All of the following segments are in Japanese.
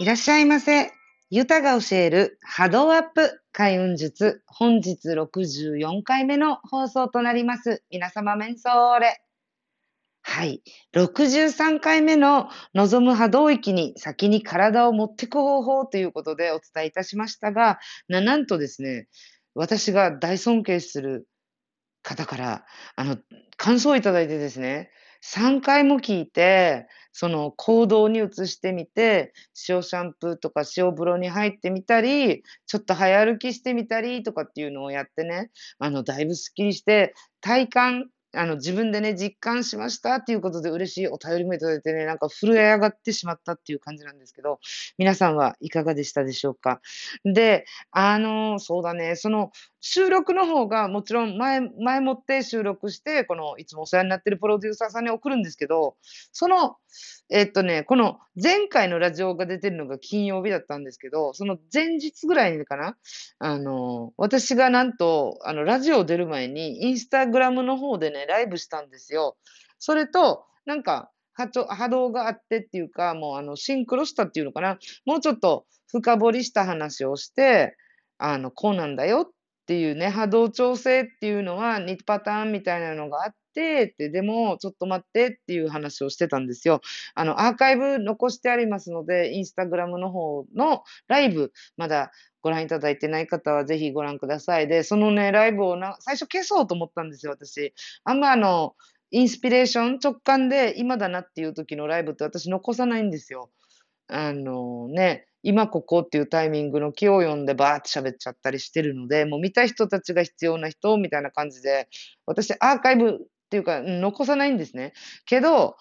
いらっしゃいませ。ゆたが教える波動アップ開運術。本日64回目の放送となります。皆様、メンソーレ。はい。63回目の望む波動域に先に体を持っていく方法ということでお伝えいたしましたが、ななんとですね、私が大尊敬する方から、あの、感想をいただいてですね、3回も聞いて、その行動に移してみて、塩シャンプーとか塩風呂に入ってみたり、ちょっと早歩きしてみたりとかっていうのをやってね、あの、だいぶスッキリして、体感あの、自分でね、実感しましたっていうことで嬉しいお便りもいただいてね、なんか震え上がってしまったっていう感じなんですけど、皆さんはいかがでしたでしょうか？で、あの、そうだね、その収録の方がもちろん前、前もって収録して、このいつもお世話になってるプロデューサーさんに送るんですけど、その、えっとね、この前回のラジオが出てるのが金曜日だったんですけど、その前日ぐらいかな、あの、私がなんと、あの、ラジオ出る前に、インスタグラムの方でね、ライブしたんですよ。それと、なんか、波波動があってっていうか、もうあの、シンクロしたっていうのかな。もうちょっと深掘りした話をして、あの、こうなんだよっっていうね、波動調整っていうのは2パターンみたいなのがあって、って、でも、ちょっと待ってっていう話をしてたんですよ。あの、アーカイブ残してありますので、インスタグラムの方のライブ、まだご覧いただいてない方はぜひご覧ください。で、そのね、ライブをな最初消そうと思ったんですよ、私。あんまあの、インスピレーション、直感で今だなっていう時のライブって私残さないんですよ。あのね、今ここっていうタイミングの気を読んでバーって喋っちゃったりしてるので、もう見た人たちが必要な人みたいな感じで、私アーカイブっていうか、残さないんですね。けど、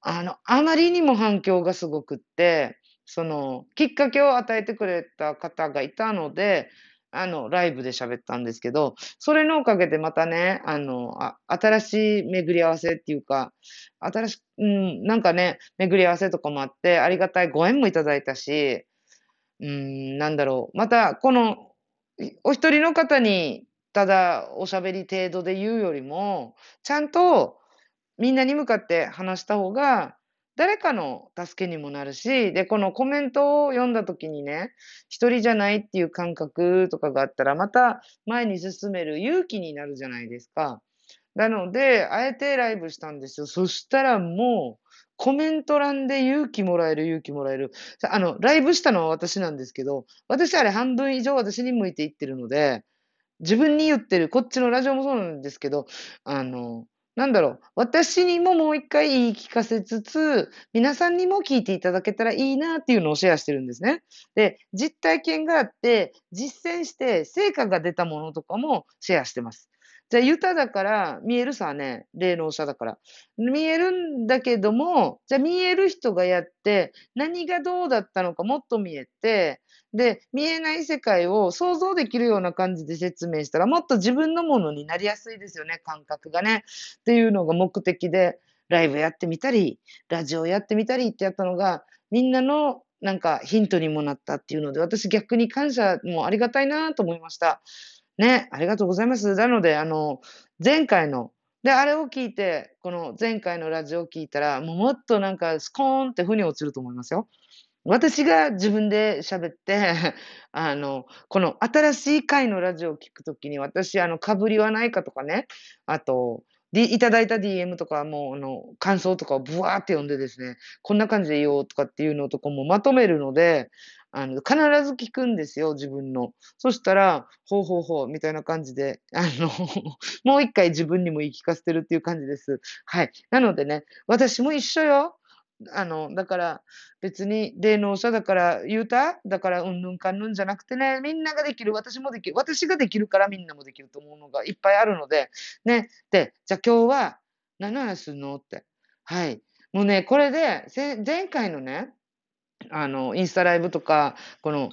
あの、あまりにも反響がすごくって、その、きっかけを与えてくれた方がいたので、あの、ライブで喋ったんですけど、それのおかげでまたね、あの、あ新しい巡り合わせっていうか、新しうん、なんかね、巡り合わせとかもあって、ありがたいご縁もいただいたし、うん、なんだろう。また、この、お一人の方に、ただおしゃべり程度で言うよりも、ちゃんとみんなに向かって話した方が、誰かの助けにもなるし、で、このコメントを読んだ時にね、一人じゃないっていう感覚とかがあったら、また前に進める勇気になるじゃないですか。なので、あえてライブしたんですよ。そしたらもう、コメント欄で勇気もらえる、勇気もらえる。あの、ライブしたのは私なんですけど、私あれ半分以上私に向いていってるので、自分に言ってる、こっちのラジオもそうなんですけど、あの、なんだろう、私にももう一回言い聞かせつつ、皆さんにも聞いていただけたらいいなっていうのをシェアしてるんですね。で、実体験があって、実践して成果が出たものとかもシェアしてます。じゃあ、ユタだから見えるさね、霊能者だから。見えるんだけども、じゃあ見える人がやって、何がどうだったのかもっと見えて、で、見えない世界を想像できるような感じで説明したら、もっと自分のものになりやすいですよね、感覚がね。っていうのが目的で、ライブやってみたり、ラジオやってみたりってやったのが、みんなのなんかヒントにもなったっていうので、私逆に感謝もありがたいなと思いました。ね、ありがとうございます。なので、あの、前回の、で、あれを聞いて、この前回のラジオを聞いたら、もうもっとなんかスコーンって腑に落ちると思いますよ。私が自分で喋って、あの、この新しい回のラジオを聞くときに、私、あの、かぶりはないかとかね、あと、いただいた DM とかも、あの、感想とかをブワーって読んでですね、こんな感じで言おうとかっていうのとかもまとめるので、あの、必ず聞くんですよ、自分の。そしたら、ほうほうほう、みたいな感じで、あの、もう一回自分にも言い聞かせてるっていう感じです。はい。なのでね、私も一緒よ。あの、だから、別に霊能者だから言うた？だから、うんぬんかんぬんじゃなくてね、みんなができる、私もできる、私ができるからみんなもできると思うのがいっぱいあるので、ね。で、じゃあ今日は何の話するの？って。はい。もうね、これで、前回のね、あの、インスタライブとか、この、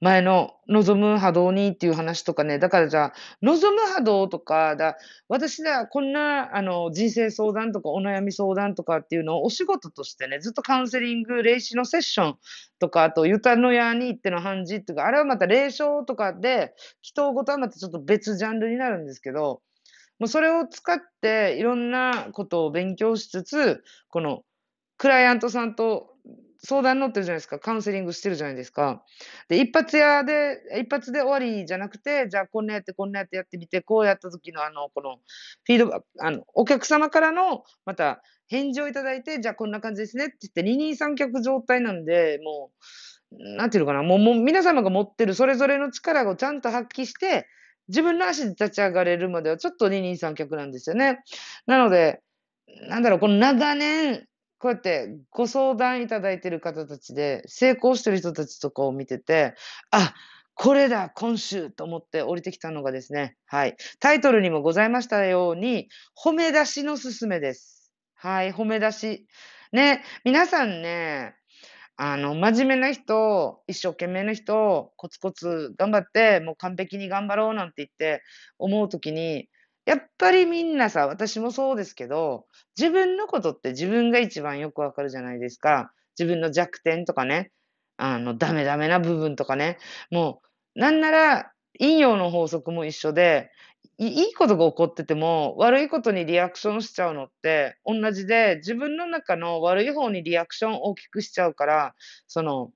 前の望む波動にっていう話とかね、だからじゃあ、望む波動とか、だ私だ、こんな、あの、人生相談とかお悩み相談とかっていうのをお仕事としてね、ずっとカウンセリング、霊視のセッションとか、あと、ゆたのやに行っての判事っていうか、あれはまた霊障とかで、祈祷ごとはまたちょっと別ジャンルになるんですけど、もうそれを使っていろんなことを勉強しつつ、この、クライアントさんと相談乗ってるじゃないですか。カウンセリングしてるじゃないですか。で、一発屋で、一発で終わりじゃなくて、じゃあこんなやってこんなやってやってみて、こうやった時のあの、この、フィードバック、あの、お客様からの、また、返事をいただいて、じゃあこんな感じですねって言って、二人三脚状態なんで、もう、なんていうのかな、もう、もう皆様が持ってるそれぞれの力をちゃんと発揮して、自分の足で立ち上がれるまではちょっと二人三脚なんですよね。なので、なんだろう、この長年、こうやってご相談いただいてる方たちで、成功してる人たちとかを見てて、あ、これだ、今週と思って降りてきたのがですね、はい。タイトルにもございましたように、褒め出しのすすめです。はい、褒め出し。ね、皆さんね、あの、真面目な人、一生懸命な人、コツコツ頑張って、もう完璧に頑張ろうなんて言って思うときに、やっぱりみんなさ、私もそうですけど、自分のことって自分が一番よくわかるじゃないですか。自分の弱点とかね、あの、ダメダメな部分とかね。もう、なんなら、陰陽の法則も一緒で、いいことが起こってても、悪いことにリアクションしちゃうのって同じで、自分の中の悪い方にリアクションを大きくしちゃうから、その、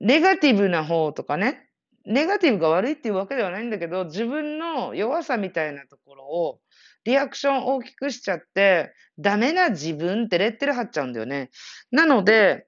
ネガティブな方とかね、ネガティブが悪いっていうわけではないんだけど、自分の弱さみたいなところを、リアクション大きくしちゃって、ダメな自分ってレッテル貼っちゃうんだよね。なので、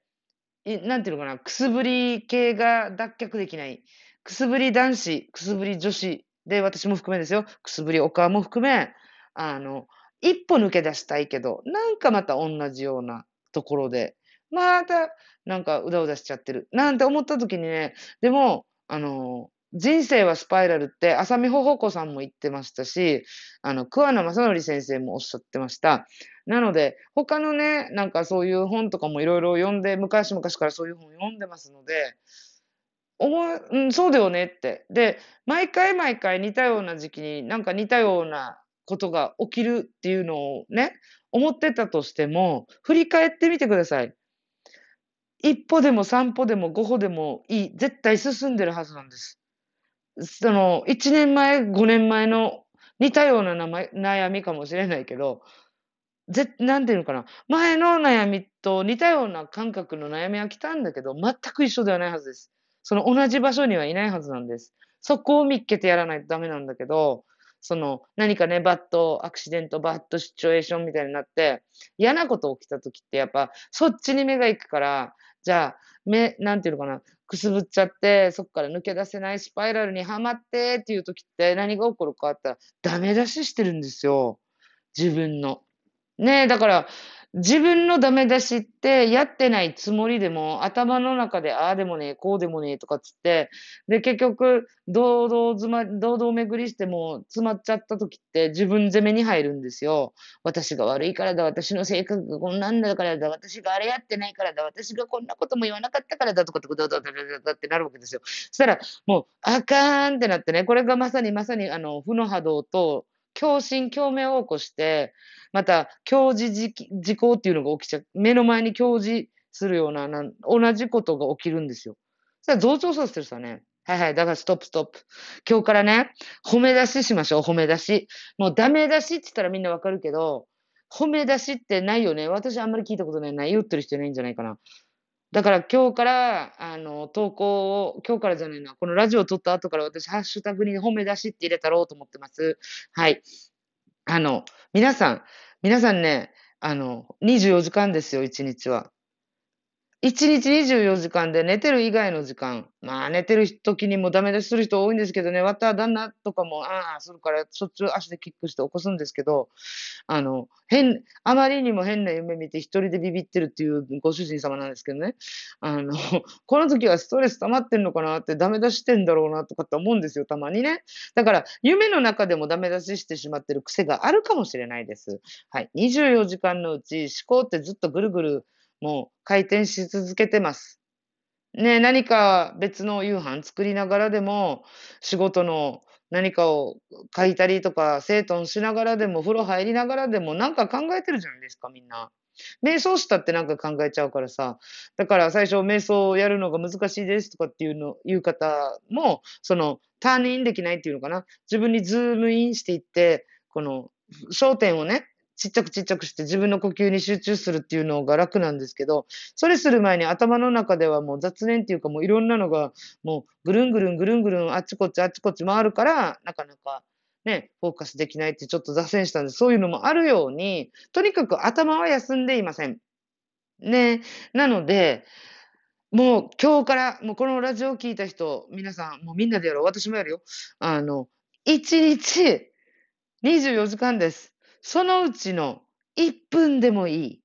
なんていうのかな、くすぶり系が脱却できない。くすぶり男子、くすぶり女子で、私も含めですよ。くすぶりお母も含め、あの、一歩抜け出したいけど、なんかまた同じようなところで、また、なんかうだうだしちゃってる。なんて思った時にね、でも、あの、人生はスパイラルって、浅見ほほこさんも言ってましたし、あの、桑名正則先生もおっしゃってました。なので、他のね、なんかそういう本とかもいろいろ読んで、昔々からそういう本読んでますので、思う、うん、そうだよねって。で、毎回毎回似たような時期になんか似たようなことが起きるっていうのをね、思ってたとしても、振り返ってみてください。一歩でも三歩でも五歩でもいい。絶対進んでるはずなんです。その、一年前、五年前の似たような悩みかもしれないけど、ぜ、なんていうのかな。前の悩みと似たような感覚の悩みは来たんだけど、全く一緒ではないはずです。その同じ場所にはいないはずなんです。そこを見っけてやらないとダメなんだけど、その何かね、バッドアクシデント、バッドシチュエーションみたいになって、嫌なこと起きた時ってやっぱそっちに目が行くから、じゃあ、目、なんていうのかな、くすぶっちゃって、そこから抜け出せないスパイラルにはまってっていう時って何が起こるかあったら、ダメ出ししてるんですよ。自分の。ねえ、だから、自分のダメ出しってやってないつもりでも、頭の中でああでもねえ、こうでもねえとかつって、で、結局、堂々ずま、堂々巡りしても詰まっちゃった時って自分責めに入るんですよ。私が悪いからだ、私の性格がこんなんだからだ、私があれやってないからだ、私がこんなことも言わなかったからだとかってことだってなるわけですよ。そしたら、もう、あかんってなってね、これがまさにまさに、あの、負の波動と、共振、共鳴を起こして、また、共時事項っていうのが起きちゃう。目の前に共時するような、な同じことが起きるんですよ。そしたら増長させてるさね。はいはい。だからストップストップ。今日からね、褒め出ししましょう、褒め出し。もうダメ出しって言ったらみんなわかるけど、褒め出しってないよね。私あんまり聞いたことないな。言ってる人いないんじゃないかな。だから今日から、あの、投稿を、今日からじゃないな、このラジオを撮った後から私、ハッシュタグに褒め出しって入れたろうと思ってます。はい。あの、皆さん、皆さんね、あの、24時間ですよ、1日は。1日24時間で寝てる以外の時間。まあ寝てる時にもダメ出しする人多いんですけどね、わた旦那とかも、ああ、するからしょっちゅう足でキックして起こすんですけど、あの、変、あまりにも変な夢見て一人でビビってるっていうご主人様なんですけどね。あの、この時はストレス溜まってんのかなってダメ出してんだろうなとかって思うんですよ、たまにね。だから夢の中でもダメ出ししてしまってる癖があるかもしれないです。はい。24時間のうち思考ってずっとぐるぐるもう回転し続けてます。ね、何か別の夕飯作りながらでも、仕事の何かを書いたりとか、整頓しながらでも、風呂入りながらでも、なんか考えてるじゃないですか、みんな。瞑想したってなんか考えちゃうからさ。だから最初瞑想をやるのが難しいですとかっていうの、いう方も、その、ターンインできないっていうのかな。自分にズームインしていって、この、焦点をね、ちっちゃくちっちゃくして自分の呼吸に集中するっていうのが楽なんですけど、それする前に頭の中ではもう雑念っていうかもういろんなのがもうぐるんぐるんぐるんぐるんあっちこっちあっちこっち回るから、なかなかね、フォーカスできないってちょっと脱線したんで、そういうのもあるように、とにかく頭は休んでいません。ね。なので、もう今日から、もうこのラジオを聞いた人、皆さん、もうみんなでやろう。私もやるよ。あの、1日24時間です。そのうちの1分でもいい。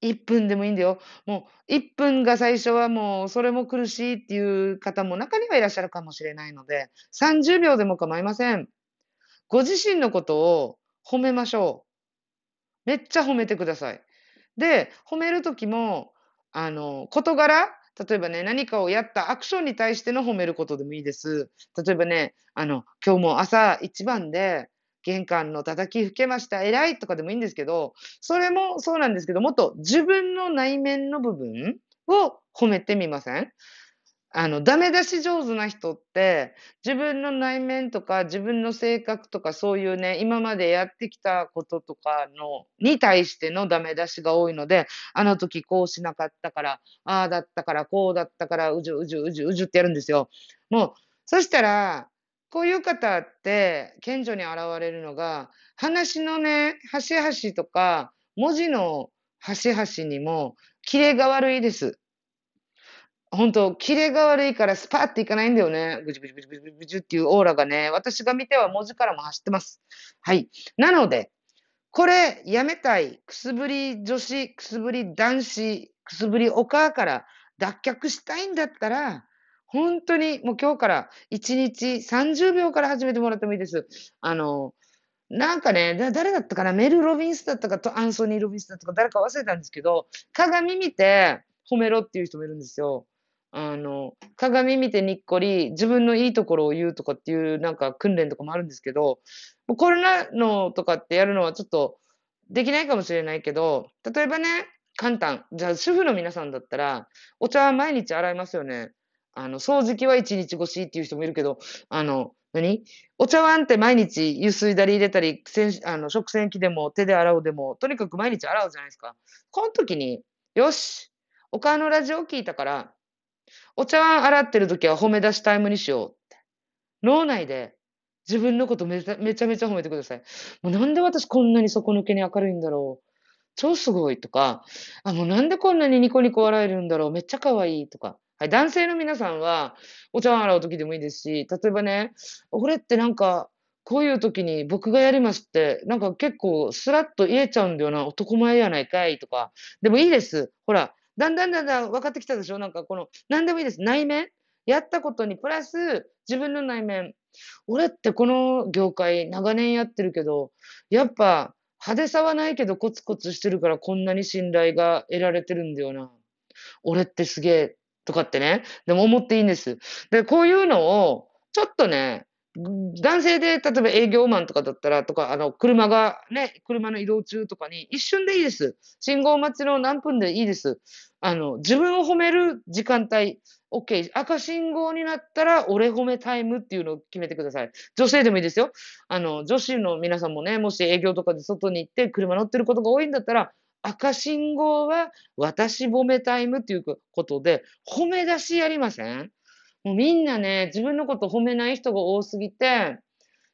1分でもいいんだよ。もう1分が最初はもうそれも苦しいっていう方も中にはいらっしゃるかもしれないので、30秒でも構いません。ご自身のことを褒めましょう。めっちゃ褒めてください。で、褒めるときも、あの、事柄例えばね、何かをやったアクションに対しての褒めることでもいいです。例えばね、あの、今日も朝一番で、玄関の叩き吹けました、偉いとかでもいいんですけど、それもそうなんですけど、もっと自分の内面の部分を褒めてみません？あの、ダメ出し上手な人って、自分の内面とか、自分の性格とか、そういうね、今までやってきたこととかの、に対してのダメ出しが多いので、あの時こうしなかったから、ああだったから、こうだったから、うじゅうじゅうじゅうじゅってやるんですよ。もう、そしたら、こういう方って、顕著に現れるのが、話のね、端々とか、文字の端々にも、キレが悪いです。本当キレが悪いからスパーっていかないんだよね。ぐじゅぐじゅぐじゅぐじゅぐじゅっていうオーラがね、私が見ては文字からも走ってます。はい。なので、これ、やめたい、くすぶり女子、くすぶり男子、くすぶりお母から脱却したいんだったら、本当にもう今日から1日30秒から始めてもらってもいいです。あの、なんかね、だ誰だったかな？メル・ロビンスだったかとアンソニー・ロビンスだったか誰か忘れたんですけど、鏡見て褒めろっていう人もいるんですよ。あの、鏡見てにっこり、自分のいいところを言うとかっていうなんか訓練とかもあるんですけど、コロナのとかってやるのはちょっとできないかもしれないけど、例えばね、簡単。じゃあ主婦の皆さんだったら、お茶は毎日洗いますよね。あの、掃除機は一日越しっていう人もいるけど、あの、何？お茶碗って毎日湯水だり入れたり、あの食洗機でも手で洗うでも、とにかく毎日洗うじゃないですか。この時に、よし、お母のラジオ聞いたから、お茶碗洗ってる時は褒め出しタイムにしようって。脳内で自分のことめちゃめちゃめちゃ褒めてください。もうなんで私こんなに底抜けに明るいんだろう。超すごいとか、あ、もうなんでこんなにニコニコ笑えるんだろう。めっちゃ可愛いとか。はい、男性の皆さんは、お茶碗洗う時でもいいですし、例えばね、俺ってなんか、こういう時に僕がやりますって、なんか結構スラッと言えちゃうんだよな、男前やないかいとか。でもいいです。ほら、だんだんだんだん分かってきたでしょ？なんかこの、何でもいいです。内面やったことにプラス、自分の内面。俺ってこの業界長年やってるけど、やっぱ派手さはないけどコツコツしてるからこんなに信頼が得られてるんだよな。俺ってすげえとかってね。でも思っていいんです。で、こういうのを、ちょっとね、男性で、例えば営業マンとかだったら、とか、あの、車がね、車の移動中とかに、一瞬でいいです。信号待ちの何分でいいです。あの、自分を褒める時間帯、OK。赤信号になったら、俺褒めタイムっていうのを決めてください。女性でもいいですよ。あの、女子の皆さんもね、もし営業とかで外に行って車乗ってることが多いんだったら、赤信号は私褒めタイムっていうことで、褒め出しやりません？もうみんなね、自分のこと褒めない人が多すぎて、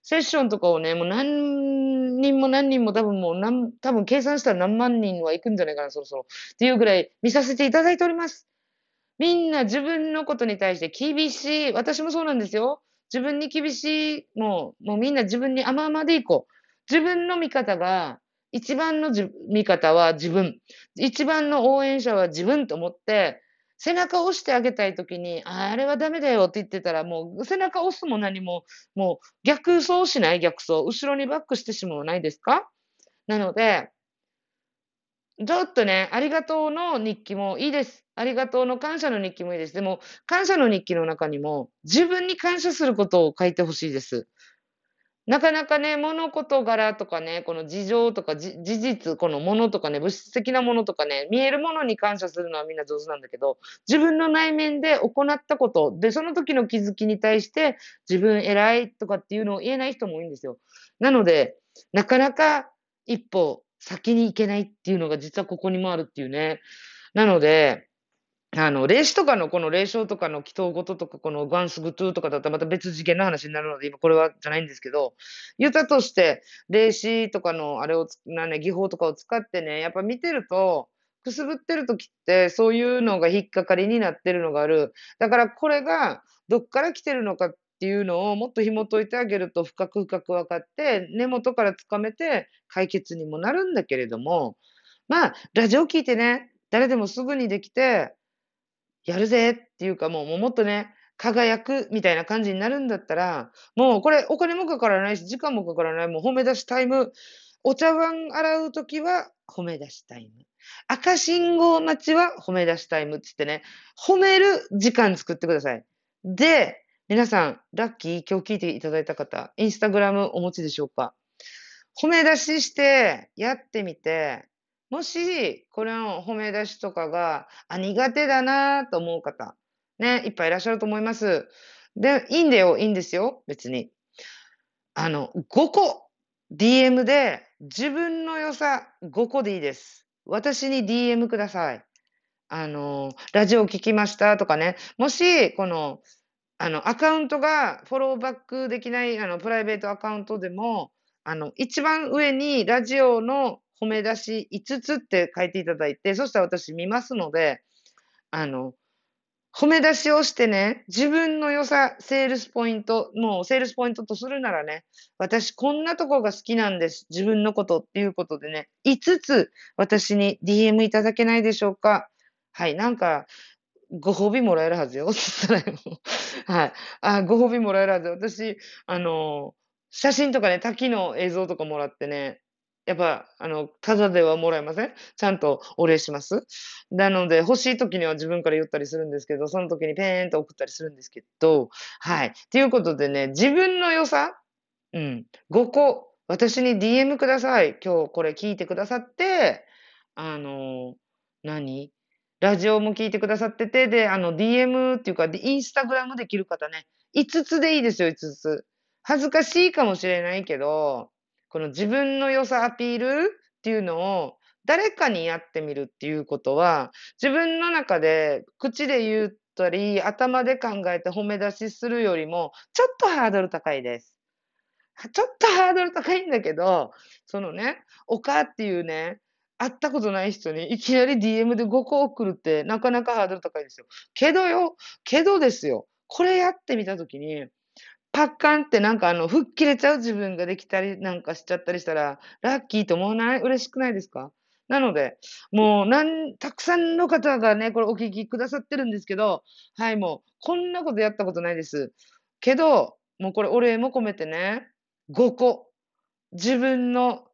セッションとかをね、もう何人も何人も多分もう何、多分計算したら何万人は行くんじゃないかな、そろそろ。っていうぐらい見させていただいております。みんな自分のことに対して厳しい。私もそうなんですよ。自分に厳しい。もう、もうみんな自分に甘々でいこう。自分の味方が、一番の味方は自分。一番の応援者は自分と思って、背中を押してあげたいときに、ああれはダメだよって言ってたら、もう背中押すも何も、もう逆走しない逆走。後ろにバックしてしまわないですか？なので、ちょっとね、ありがとうの日記もいいです。ありがとうの感謝の日記もいいです。でも、感謝の日記の中にも、自分に感謝することを書いてほしいです。なかなかね、物事柄とかね、この事情とか事実、このものとかね、物質的なものとかね、見えるものに感謝するのはみんな上手なんだけど、自分の内面で行ったこと、で、その時の気づきに対して、自分偉いとかっていうのを言えない人も多いんですよ。なので、なかなか一歩先に行けないっていうのが実はここにもあるっていうね。なので、あの、霊視とかのこの霊障とかの祈祷事とか、このガンスグトゥーとかだったらまた別次元の話になるので、今これはじゃないんですけど、言ったとして、霊視とかのあれをつ、なね、技法とかを使ってね、やっぱ見てると、くすぶってる時って、そういうのが引っかかりになってるのがある。だからこれがどっから来てるのかっていうのをもっと紐解いてあげると深く深く分かって、根元からつかめて解決にもなるんだけれども、まあ、ラジオ聞いてね、誰でもすぐにできて、やるぜっていうかもうもっとね、輝くみたいな感じになるんだったら、もうこれお金もかからないし、時間もかからない、もう褒め出しタイム。お茶碗洗うときは褒め出しタイム。赤信号待ちは褒め出しタイムって言ってね、褒める時間作ってください。で、皆さん、ラッキー、今日聞いていただいた方、インスタグラムお持ちでしょうか？褒め出ししてやってみて、もし、これの褒め出しとかが、あ、苦手だなと思う方、ね、いっぱいいらっしゃると思います。で、いいんだよ、いいんですよ、別に。あの、5個、DM で自分の良さ5個でいいです。私に DM ください。あの、ラジオ聞きましたとかね。もし、この、あの、アカウントがフォローバックできない、あの、プライベートアカウントでも、あの、一番上にラジオの褒め出し5つって書いていただいて、そしたら私見ますので、あの、褒め出しをしてね、自分の良さ、セールスポイント、もうセールスポイントとするならね、私こんなとこが好きなんです。自分のことっていうことでね、5つ私に DM いただけないでしょうか。はい、なんか、ご褒美もらえるはずよ。つったらはい。あ、ご褒美もらえるはず。私、あの、写真とかね、滝の映像とかもらってね、やっぱ、あの、ただではもらえません？ちゃんとお礼します？なので、欲しい時には自分から言ったりするんですけど、その時にペーンと送ったりするんですけど、はい。ということでね、自分の良さ、うん、5個、私に DM ください。今日これ聞いてくださって、あの、何？ラジオも聞いてくださってて、で、あの、DM っていうか、インスタグラムできる方ね、5つでいいですよ、5つ。恥ずかしいかもしれないけど、この自分の良さアピールっていうのを誰かにやってみるっていうことは、自分の中で口で言ったり、頭で考えて褒め出しするよりも、ちょっとハードル高いです。ちょっとハードル高いんだけど、そのね、おかっていうね、会ったことない人にいきなり DM で5個送るってなかなかハードル高いですよ。けどよ、けどですよ。これやってみたときに、パッカンってなんかあの、吹っ切れちゃう自分ができたりなんかしちゃったりしたら、ラッキーと思わない？嬉しくないですか？なので、もう、なん、たくさんの方がね、これお聞きくださってるんですけど、はい、もう、こんなことやったことないです。けど、もうこれお礼も込めてね、5個。自分の、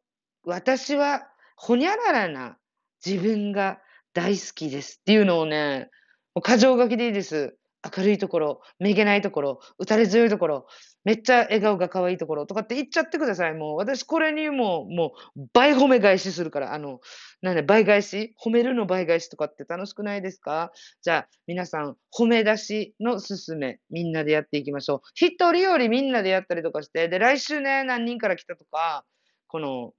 私は、ほにゃららな自分が大好きですっていうのをね、もう過剰書きでいいです。明るいところ、めげないところ、打たれ強いところ、めっちゃ笑顔が可愛いところとかって言っちゃってください。もう、私これにもう、もう、倍褒め返しするから、あの、なんで、倍返し？褒めるの倍返しとかって楽しくないですか？じゃあ、皆さん、褒め出しのすすめ、みんなでやっていきましょう。一人よりみんなでやったりとかして、で、来週ね、何人から来たとか、この、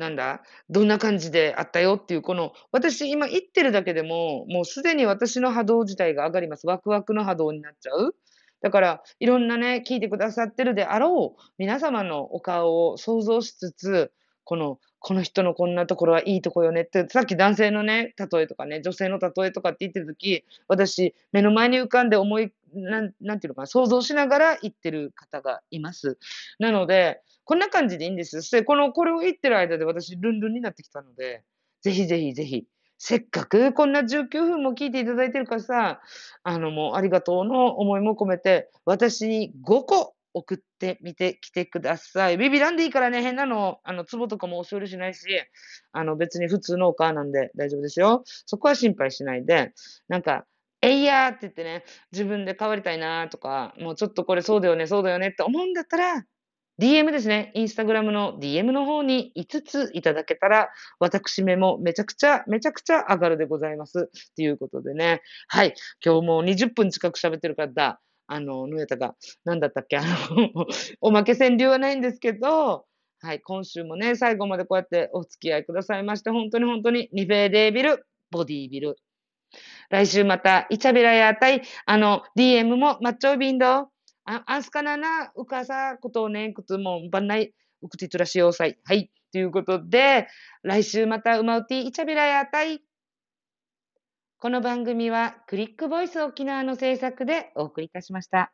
なんだ？どんな感じであったよっていう、この、私今言ってるだけでも、もうすでに私の波動自体が上がります。ワクワクの波動になっちゃう。だから、いろんなね、聞いてくださってるであろう、皆様のお顔を想像しつつ、この、この人のこんなところはいいとこよねって、さっき男性のね、例えとかね、女性の例えとかって言ってるとき、私、目の前に浮かんで思い、なん、なんていうのかな、想像しながら言ってる方がいます。なので、こんな感じでいいんです。そして、この、これを言ってる間で私、ルンルンになってきたので、ぜひぜひぜひ、せっかくこんな19分も聞いていただいてるからさ、あの、もうありがとうの思いも込めて、私に5個送ってみてきてください。ビビらんでいいからね、変なの、あの、壺とかも押し売りしないし、あの、別に普通のお母なんで大丈夫ですよ。そこは心配しないで、なんか、えいやーって言ってね、自分で変わりたいなーとか、もうちょっとこれそうだよね、そうだよねって思うんだったら、DM ですね。インスタグラムの DM の方に5ついただけたら、私めもめちゃくちゃ、めちゃくちゃ上がるでございます。ということでね。はい。今日もう20分近く喋ってるからだ。あの、ぬえたが、なんだったっけ？あの おまけ川柳はないんですけど、はい、今週もね、最後までこうやってお付き合いくださいまして、本当に本当に、ニフェーデービル、ボディービル。来週また、イチャビラやたい、あの、DM も、マッチョビンド、あ、アスカナナ、ウカサ、ことをね、くつも、ばんない、ウクティトラシオサイ。はい。ということで、来週また、ウマウティ、イチャビラやたい。この番組は、クリックボイス沖縄の制作でお送りいたしました。